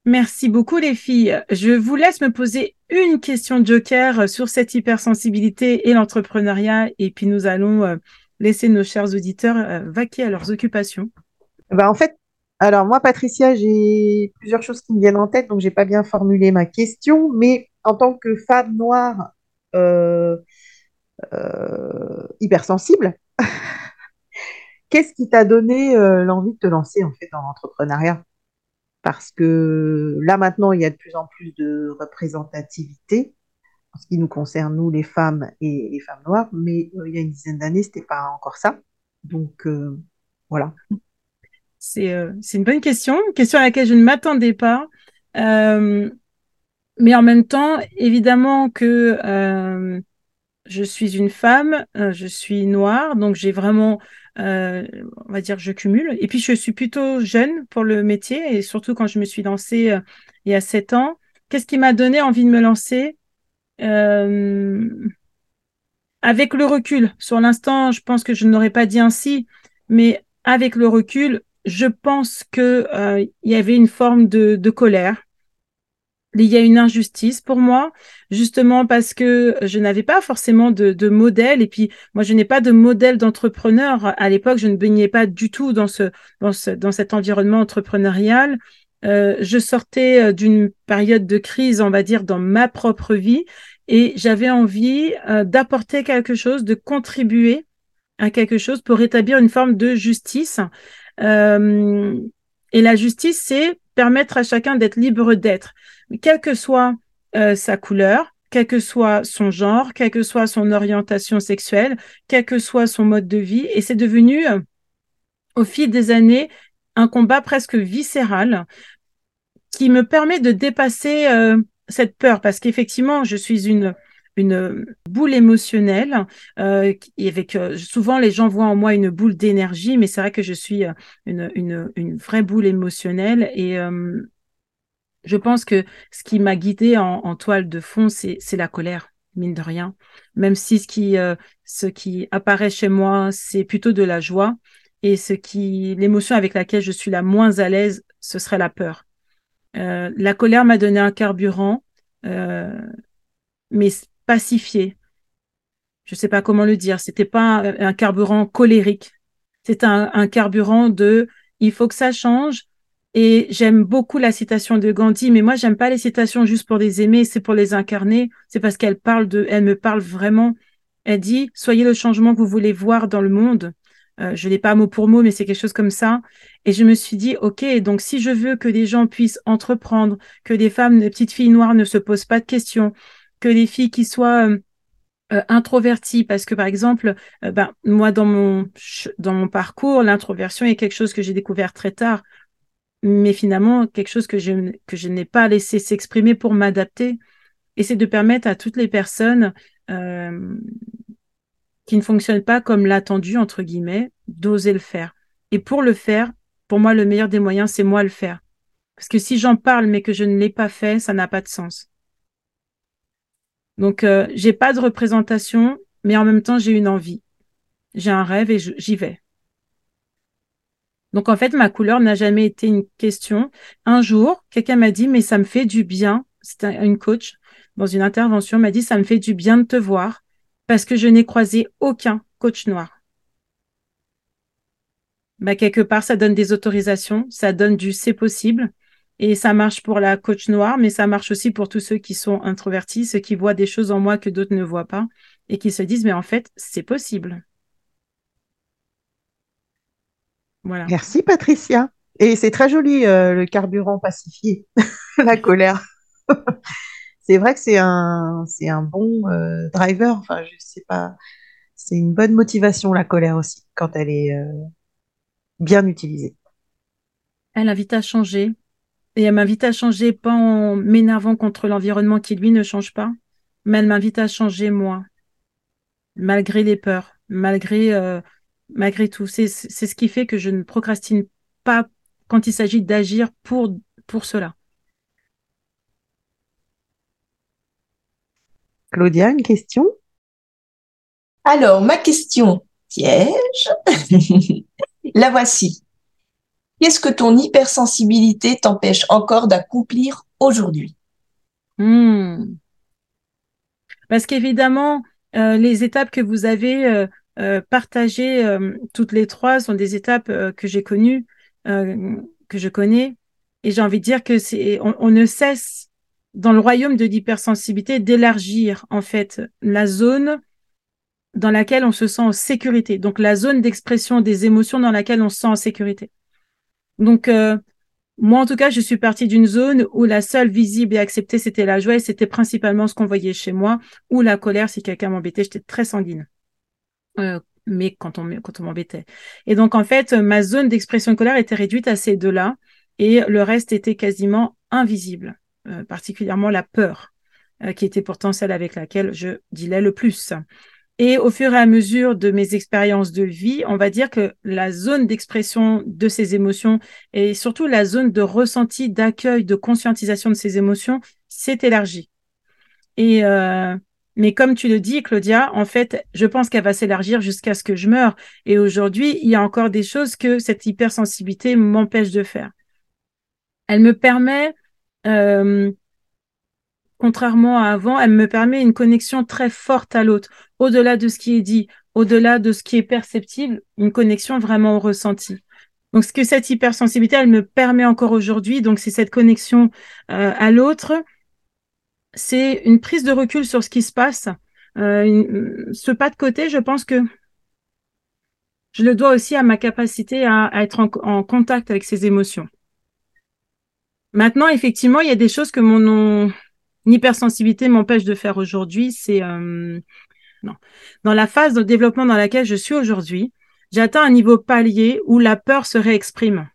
S1: Merci beaucoup les filles. Je vous laisse me poser une question joker sur cette hypersensibilité et l'entrepreneuriat et puis nous allons euh, laisser nos chers auditeurs euh, vaquer à leurs occupations.
S2: Bah en fait, alors moi Patricia, j'ai plusieurs choses qui me viennent en tête donc j'ai pas bien formulé ma question, mais en tant que femme noire euh, hypersensible, Qu'est-ce qui t'a donné euh, l'envie de te lancer en fait dans l'entrepreneuriat? Parce que là maintenant, il y a de plus en plus de représentativité en ce qui nous concerne, nous les femmes et les femmes noires, mais euh, il y a une dizaine d'années, c'était pas encore ça. Donc euh, voilà.
S1: C'est une bonne question, une question à laquelle je ne m'attendais pas. mais en même temps, évidemment que je suis une femme, je suis noire, donc j'ai vraiment euh, on va dire, je cumule. Et puis, je suis plutôt jeune pour le métier et surtout quand je me suis lancée euh, il y a sept ans. Qu'est-ce qui m'a donné envie de me lancer? Euh, Avec le recul, sur l'instant, je pense que je n'aurais pas dit ainsi, mais avec le recul, je pense que il y avait une forme de, de colère il y a une injustice pour moi, justement parce que je n'avais pas forcément de, de, modèle. Et puis, moi, je n'ai pas de modèle d'entrepreneur. À l'époque, je ne baignais pas du tout dans, ce, dans, ce, dans cet environnement entrepreneurial. Euh, je sortais euh, d'une période de crise, on va dire, dans ma propre vie. Et j'avais envie euh, d'apporter quelque chose, de contribuer à quelque chose pour rétablir une forme de justice. Euh, et la justice, c'est permettre à chacun d'être libre d'être quelle que soit euh, sa couleur, quel que soit son genre, quelle que soit son orientation sexuelle, quel que soit son mode de vie. Et c'est devenu, euh, au fil des années, un combat presque viscéral qui me permet de dépasser euh, cette peur parce qu'effectivement, je suis une boule émotionnelle euh, avec souvent les gens voient en moi une boule d'énergie mais c'est vrai que je suis une, vraie boule émotionnelle et je pense que ce qui m'a guidée en, toile de fond c'est la colère mine de rien même si ce qui ce qui apparaît chez moi c'est plutôt de la joie et ce qui l'émotion avec laquelle je suis la moins à l'aise ce serait la peur la colère m'a donné un carburant mais pacifié. Je ne sais pas comment le dire. C'était pas un, carburant colérique. Un, un, carburant de il faut que ça change. Et j'aime beaucoup la citation de Gandhi, mais moi j'aime pas les citations juste pour les aimer, c'est pour les incarner. C'est parce qu'elle parle de, elle me parle vraiment. Elle dit soyez le changement que vous voulez voir dans le monde. Euh, je l'ai pas mot pour mot, mais c'est quelque chose comme ça. Et je me suis dit, OK, donc si je veux que des gens puissent entreprendre, que des femmes, des petites filles noires ne se posent pas de questions, que les filles qui soient euh, euh, introverties, parce que par exemple, euh, ben, moi dans mon, dans mon parcours, l'introversion est quelque chose que j'ai découvert très tard, mais finalement quelque chose que je, que je n'ai pas laissé s'exprimer pour m'adapter. Et c'est de permettre à toutes les personnes euh, qui ne fonctionnent pas comme l'attendu, entre guillemets, d'oser le faire. Et pour le faire, pour moi, le meilleur des moyens, c'est moi le faire. Parce que si j'en parle mais que je ne l'ai pas fait, ça n'a pas de sens. Donc, euh, j'ai pas de représentation, mais en même temps, j'ai une envie. J'ai un rêve et j'y vais. Donc, en fait, ma couleur n'a jamais été une question. Un jour, quelqu'un m'a dit, mais ça me fait du bien. C'était une coach dans une intervention m'a dit, ça me fait du bien de te voir parce que je n'ai croisé aucun coach noir. Bah, quelque part, ça donne des autorisations, ça donne du c'est possible. Et ça marche pour la coach noire, mais ça marche aussi pour tous ceux qui sont introvertis, ceux qui voient des choses en moi que d'autres ne voient pas et qui se disent, mais en fait, c'est possible.
S2: Voilà. Merci Patricia. Et c'est très joli euh, le carburant pacifié, la colère. c'est vrai que c'est un, c'est un bon euh, driver. Enfin, je sais pas. C'est une bonne motivation la colère aussi quand elle est euh, bien utilisée.
S1: Elle invite à changer, et elle m'invite à changer, pas en m'énervant contre l'environnement qui, lui, ne change pas, mais elle m'invite à changer moi, malgré les peurs, malgré, malgré tout. C'est ce qui fait que je ne procrastine pas quand il s'agit d'agir pour, pour cela.
S2: Claudia, une question?
S3: Alors, ma question piège, la voici. Qu'est-ce que ton hypersensibilité t'empêche encore d'accomplir aujourd'hui?
S1: Hmm. Parce qu'évidemment, euh, les étapes que vous avez euh, euh, partagées toutes les trois sont des étapes que j'ai connues, que je connais. Et j'ai envie de dire que c'est, on, on, ne cesse dans le royaume de l'hypersensibilité d'élargir en fait la zone dans laquelle on se sent en sécurité. Donc la zone d'expression des émotions dans laquelle on se sent en sécurité. Donc, euh, moi, en tout cas, je suis partie d'une zone où la seule visible et acceptée, c'était la joie et c'était principalement ce qu'on voyait chez moi, ou la colère, si quelqu'un m'embêtait, j'étais très sanguine. Euh, mais quand on, on m'embêtait. Et donc, en fait, ma zone d'expression de colère était réduite à ces deux-là et le reste était quasiment invisible, euh, particulièrement la peur, qui était pourtant celle avec laquelle je dilais le plus. Et au fur et à mesure de mes expériences de vie, on va dire que la zone d'expression de ces émotions et surtout la zone de ressenti, d'accueil, de conscientisation de ces émotions s'est élargie. Et euh, mais comme tu le dis, Claudia, en fait, je pense qu'elle va s'élargir jusqu'à ce que je meure. Et aujourd'hui, il y a encore des choses que cette hypersensibilité m'empêche de faire. Elle me permet euh, contrairement à avant, elle me permet une connexion très forte à l'autre, au-delà de ce qui est dit, au-delà de ce qui est perceptible, une connexion vraiment au ressenti. Donc, ce que cette hypersensibilité, elle me permet encore aujourd'hui, donc c'est cette connexion euh, à l'autre, c'est une prise de recul sur ce qui se passe. Euh, ce pas de côté, je pense que je le dois aussi à ma capacité à, être en, contact avec ses émotions. Maintenant, effectivement, il y a des choses que mon, hypersensibilité m'empêche de faire aujourd'hui, c'est euh, non. Dans la phase de développement dans laquelle je suis aujourd'hui, j'atteins un niveau palier où la peur se réexprime.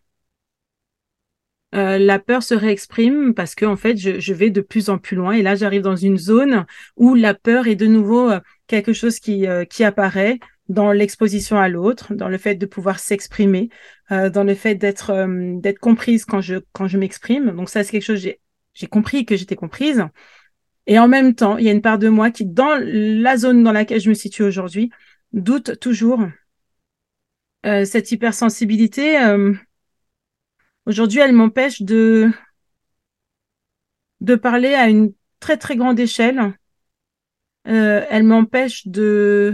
S1: Euh, la peur se réexprime parce que en fait, je, vais de plus en plus loin et là, j'arrive dans une zone où la peur est de nouveau euh, quelque chose qui, euh, qui apparaît dans l'exposition à l'autre, dans le fait de pouvoir s'exprimer, dans le fait d'être d'être comprise quand je quand je m'exprime. Donc ça, c'est quelque chose j'ai j'ai compris que j'étais comprise. Et en même temps, il y a une part de moi qui, dans la zone dans laquelle je me situe aujourd'hui, doute toujours. cette hypersensibilité, Aujourd'hui, elle m'empêche de, de parler à une très très grande échelle. Euh, elle m'empêche de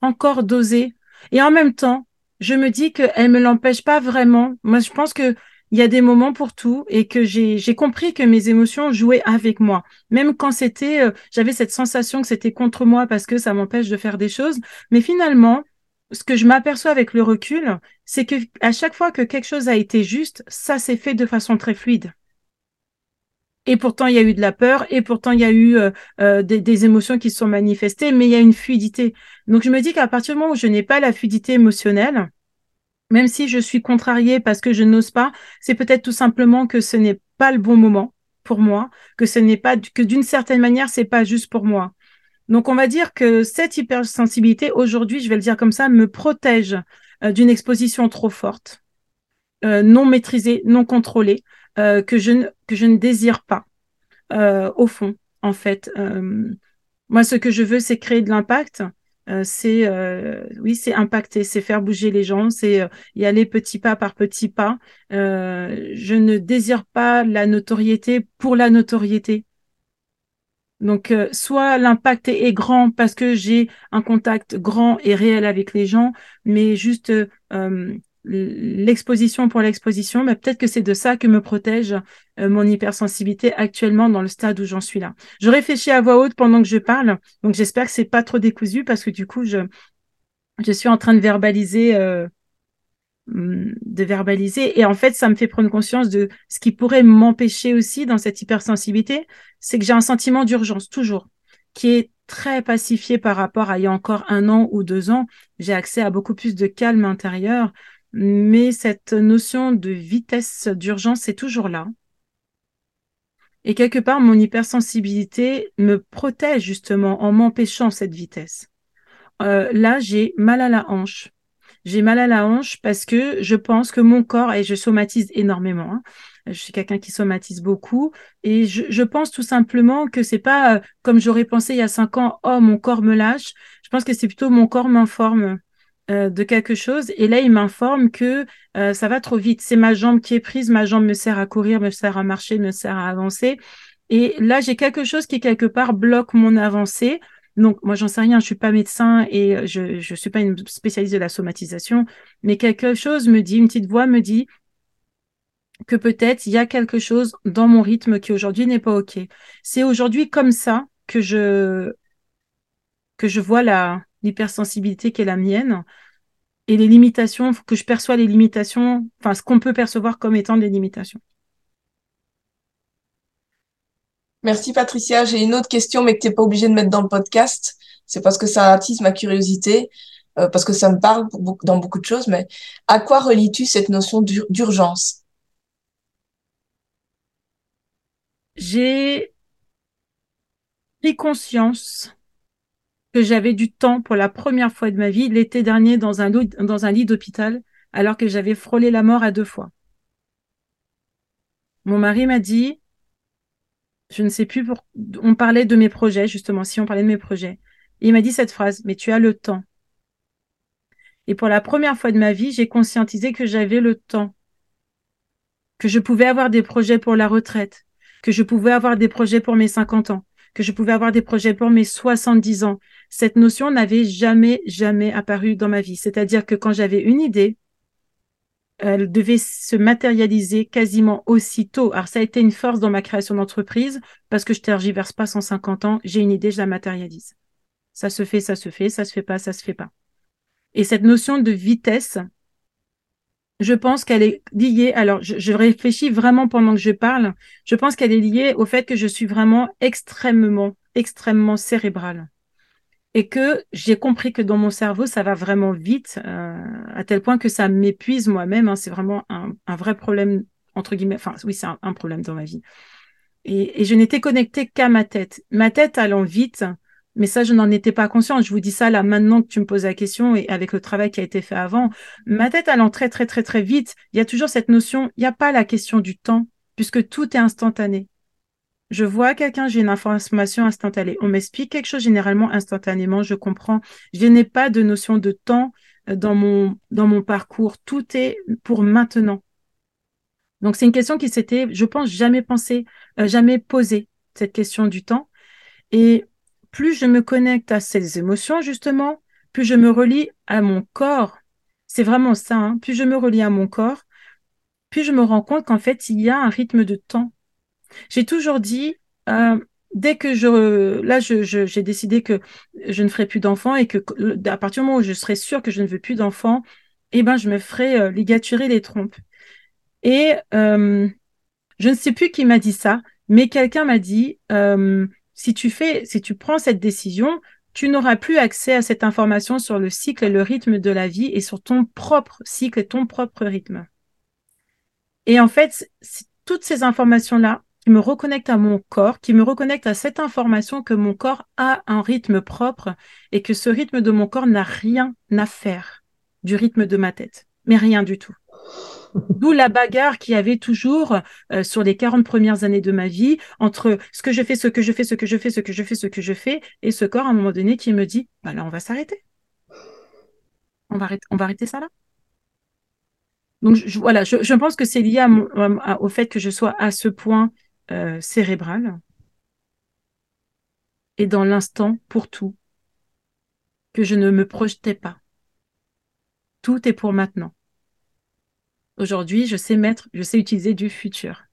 S1: encore d'oser. Et en même temps, je me dis qu'elle me l'empêche pas vraiment. Moi, je pense que il y a des moments pour tout et que j'ai j'ai compris que mes émotions jouaient avec moi, même quand c'était euh, j'avais cette sensation que c'était contre moi parce que ça m'empêche de faire des choses. Mais finalement, ce que je m'aperçois avec le recul, c'est que à chaque fois que quelque chose a été juste, ça s'est fait de façon très fluide. Et pourtant, il y a eu de la peur, et pourtant, il y a eu euh, euh, des, émotions qui se sont manifestées, mais il y a une fluidité. Donc, je me dis qu'à partir du moment où je n'ai pas la fluidité émotionnelle, même si je suis contrariée parce que je n'ose pas, c'est peut-être tout simplement que ce n'est pas le bon moment pour moi, que ce n'est pas, que d'une certaine manière, c'est pas juste pour moi. Donc, on va dire que cette hypersensibilité, aujourd'hui, je vais le dire comme ça, me protège euh, d'une exposition trop forte, euh, non maîtrisée, non contrôlée, euh, que, je ne, que je ne désire pas, au fond, en fait. moi, ce que je veux, c'est créer de l'impact. c'est oui, c'est impacter, c'est faire bouger les gens, c'est y aller petit pas par petit pas. je ne désire pas la notoriété pour la notoriété. Donc, euh, soit l'impact est, grand parce que j'ai un contact grand et réel avec les gens, mais juste euh, l'exposition pour l'exposition, mais peut-être que c'est de ça que me protège euh, mon hypersensibilité actuellement dans le stade où j'en suis là. Je réfléchis à voix haute pendant que je parle, donc j'espère que c'est pas trop décousu parce que du coup, je, je suis en train de verbaliser de verbaliser. Et en fait, ça me fait prendre conscience de ce qui pourrait m'empêcher aussi dans cette hypersensibilité, c'est que j'ai un sentiment d'urgence toujours, qui est très pacifié par rapport à il y a encore un an ou deux ans. J'ai accès à beaucoup plus de calme intérieur, mais cette notion de vitesse d'urgence est toujours là. Et quelque part, mon hypersensibilité me protège justement en m'empêchant cette vitesse. Euh, là, j'ai mal à la hanche j'ai mal à la hanche parce que je pense que mon corps, et je somatise énormément, hein, je suis quelqu'un qui somatise beaucoup, et je, pense tout simplement que c'est pas euh, comme j'aurais pensé il y a cinq ans, oh mon corps me lâche. Je pense que c'est plutôt mon corps m'informe euh, de quelque chose, et là il m'informe que euh, ça va trop vite. C'est ma jambe qui est prise, ma jambe me sert à courir, me sert à marcher, me sert à avancer, et là j'ai quelque chose qui quelque part bloque mon avancée donc, moi, j'en sais rien, je suis pas médecin et euh, je ne suis pas une spécialiste de la somatisation, mais quelque chose me dit, une petite voix me dit que peut-être il y a quelque chose dans mon rythme qui aujourd'hui n'est pas OK. C'est aujourd'hui comme ça que je, que je vois l'hypersensibilité qui est la mienne et les limitations, que je perçois les limitations, enfin, ce qu'on peut percevoir comme étant des limitations.
S3: Merci Patricia. J'ai une autre question, mais que tu n'es pas obligée de mettre dans le podcast. C'est parce que ça attise ma curiosité, euh, parce que ça me parle dans beaucoup de choses. Mais à quoi relis-tu cette notion d'urgence?
S1: J'ai pris conscience que j'avais du temps pour la première fois de ma vie l'été dernier dans un, dans un lit d'hôpital, alors que j'avais frôlé la mort à deux fois. Mon mari m'a dit, je ne sais plus pour... On parlait de mes projets, justement, si on parlait de mes projets. il m'a dit cette phrase, mais tu as le temps. Et pour la première fois de ma vie, j'ai conscientisé que j'avais le temps, que je pouvais avoir des projets pour la retraite, que je pouvais avoir des projets pour mes 50 ans, que je pouvais avoir des projets pour mes 70 ans. Cette notion n'avait jamais, jamais apparu dans ma vie. C'est-à-dire que quand j'avais une idée, elle devait se matérialiser quasiment aussitôt. Alors, ça a été une force dans ma création d'entreprise parce que je tergiverse pas 150 ans. J'ai une idée, je la matérialise. Ça se fait, ça se fait, ça se fait pas, ça se fait pas. Et cette notion de vitesse, je pense qu'elle est liée, alors je, je, réfléchis vraiment pendant que je parle, je pense qu'elle est liée au fait que je suis vraiment extrêmement, extrêmement cérébrale et que j'ai compris que dans mon cerveau, ça va vraiment vite, euh, à tel point que ça m'épuise moi-même. Hein, c'est vraiment un, un, vrai problème entre guillemets, enfin oui, c'est un, problème dans ma vie. Et, je n'étais connectée qu'à ma tête. Ma tête allant vite, mais ça, je n'en étais pas consciente. Je vous dis ça là maintenant que tu me poses la question et avec le travail qui a été fait avant. Ma tête allant très, très, très, très vite, il y a toujours cette notion, il n'y a pas la question du temps, puisque tout est instantané. Je vois quelqu'un, j'ai une information instantanée. On m'explique quelque chose généralement instantanément, je comprends. Je n'ai pas de notion de temps euh, dans mon, dans mon parcours. Tout est pour maintenant. Donc, c'est une question qui s'était, je pense, jamais pensé, euh, jamais posée, cette question du temps. Et plus je me connecte à ces émotions, justement, plus je me relie à mon corps. C'est vraiment ça, hein. plus je me relie à mon corps, plus je me rends compte qu'en fait, il y a un rythme de temps. J'ai toujours dit, euh, dès que je, là, j'ai décidé que je ne ferai plus d'enfants et que à partir du moment où je serai sûre que je ne veux plus d'enfants, eh ben, je me ferai euh, ligaturer les trompes. Et euh, je ne sais plus qui m'a dit ça, mais quelqu'un m'a dit si tu fais, si tu prends cette décision, tu n'auras plus accès à cette information sur le cycle et le rythme de la vie et sur ton propre cycle et ton propre rythme. Et en fait, toutes ces informations-là me reconnectent à mon corps, qui me reconnectent à cette information que mon corps a un rythme propre et que ce rythme de mon corps n'a rien à faire du rythme de ma tête, mais rien du tout. D'où la bagarre qu'il y avait toujours euh, sur les 40 premières années de ma vie entre ce que je fais, ce que je fais, ce que je fais, ce que je fais, ce que je fais, et ce corps à un moment donné qui me dit, bah là, on va s'arrêter. On va, arrêter, ça là. Donc voilà, je, pense que c'est lié au fait que je sois à ce point euh, cérébral et dans l'instant pour tout, que je ne me projetais pas. Tout est pour maintenant. Aujourd'hui, je sais mettre, je sais utiliser du futur.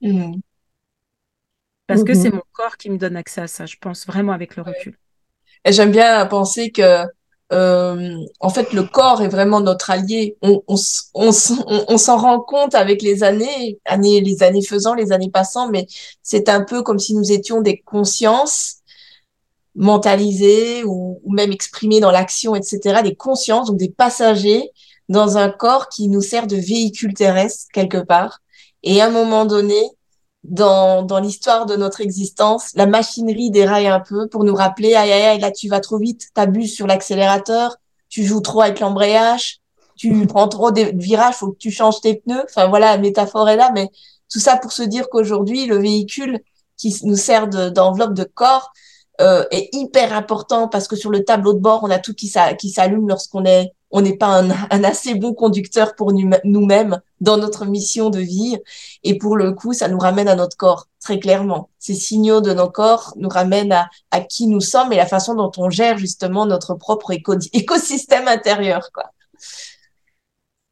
S1: Mmh. Parce que c'est mmh. mon corps qui me donne accès à ça, je pense vraiment avec le recul.
S3: Et j'aime bien penser que, euh, en fait, le corps est vraiment notre allié. On, s'en rend compte avec les années, années, les années faisant, les années passant, mais c'est un peu comme si nous étions des consciences mentalisées ou, ou même exprimées dans l'action, etc., des consciences, donc des passagers dans un corps qui nous sert de véhicule terrestre quelque part. Et à un moment donné, dans, dans l'histoire de notre existence, la machinerie déraille un peu pour nous rappeler, aïe, aïe, aïe, là, tu vas trop vite, t'abuses sur l'accélérateur, tu joues trop avec l'embrayage, tu prends trop de virages, faut que tu changes tes pneus. Enfin, voilà, la métaphore est là, mais tout ça pour se dire qu'aujourd'hui, le véhicule qui nous sert d'enveloppe de, corps euh, est hyper important parce que sur le tableau de bord, on a tout qui s'allume lorsqu'on est on n'est pas un, assez bon conducteur pour nous-mêmes dans notre mission de vie. Et pour le coup, ça nous ramène à notre corps, très clairement. Ces signaux de nos corps nous ramènent à, qui nous sommes et la façon dont on gère justement notre propre écosystème intérieur. Quoi.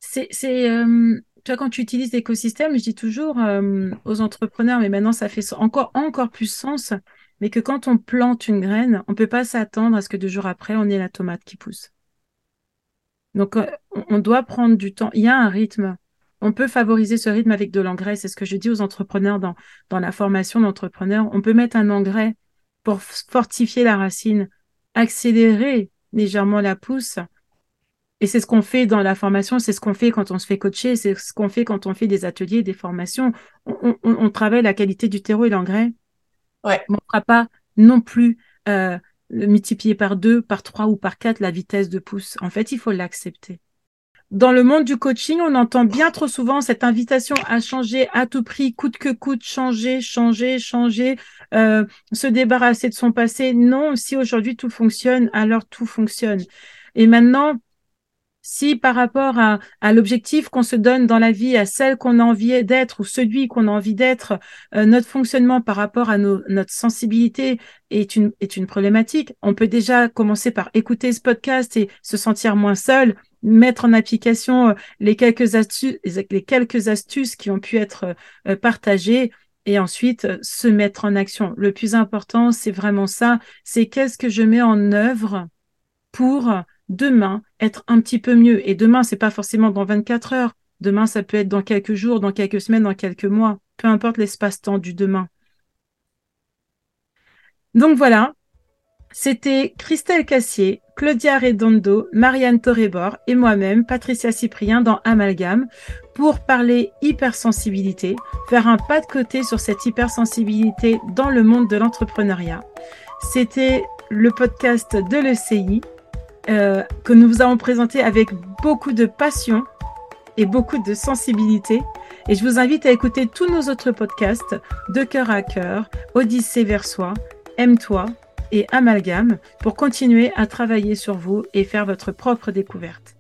S1: C'est, euh, tu vois, quand tu utilises l'écosystème, je dis toujours euh, aux entrepreneurs, mais maintenant ça fait encore, encore plus sens, mais que quand on plante une graine, on ne peut pas s'attendre à ce que deux jours après, on ait la tomate qui pousse. Donc, euh, on doit prendre du temps. Il y a un rythme. On peut favoriser ce rythme avec de l'engrais. C'est ce que je dis aux entrepreneurs dans, dans la formation d'entrepreneurs. On peut mettre un engrais pour fortifier la racine, accélérer légèrement la pousse. Et c'est ce qu'on fait dans la formation, c'est ce qu'on fait quand on se fait coacher, c'est ce qu'on fait quand on fait des ateliers, des formations. On, travaille la qualité du terreau et l'engrais.
S3: Ouais.
S1: on ne fera pas non plus euh, multiplier par deux, par trois ou par quatre la vitesse de pouce. En fait, il faut l'accepter. Dans le monde du coaching, on entend bien trop souvent cette invitation à changer à tout prix, coûte que coûte, changer, changer, changer, euh, se débarrasser de son passé. Non, si aujourd'hui tout fonctionne, alors tout fonctionne. Et maintenant, si par rapport à, l'objectif qu'on se donne dans la vie, à celle qu'on a envie d'être ou celui qu'on a envie d'être, euh, notre fonctionnement par rapport à notre sensibilité est une, est une problématique, on peut déjà commencer par écouter ce podcast et se sentir moins seul, mettre en application euh, les quelques astuces, les quelques astuces qui ont pu être euh, partagées et ensuite se mettre en action. Le plus important, c'est vraiment ça, c'est qu'est-ce que je mets en œuvre pour demain être un petit peu mieux. Et demain, c'est pas forcément dans 24 heures. Demain, ça peut être dans quelques jours, dans quelques semaines, dans quelques mois. Peu importe l'espace-temps du demain. Donc voilà. C'était Christelle Cassier, Claudia Redondo, Marianne Torrebor et moi-même, Patricia Cyprien, dans Amalgame, pour parler hypersensibilité, faire un pas de côté sur cette hypersensibilité dans le monde de l'entrepreneuriat. C'était le podcast de l'ECI euh, que nous vous avons présenté avec beaucoup de passion et beaucoup de sensibilité. Et je vous invite à écouter tous nos autres podcasts de cœur à cœur, Odyssée vers soi, Aime-toi, et Amalgame pour continuer à travailler sur vous et faire votre propre découverte.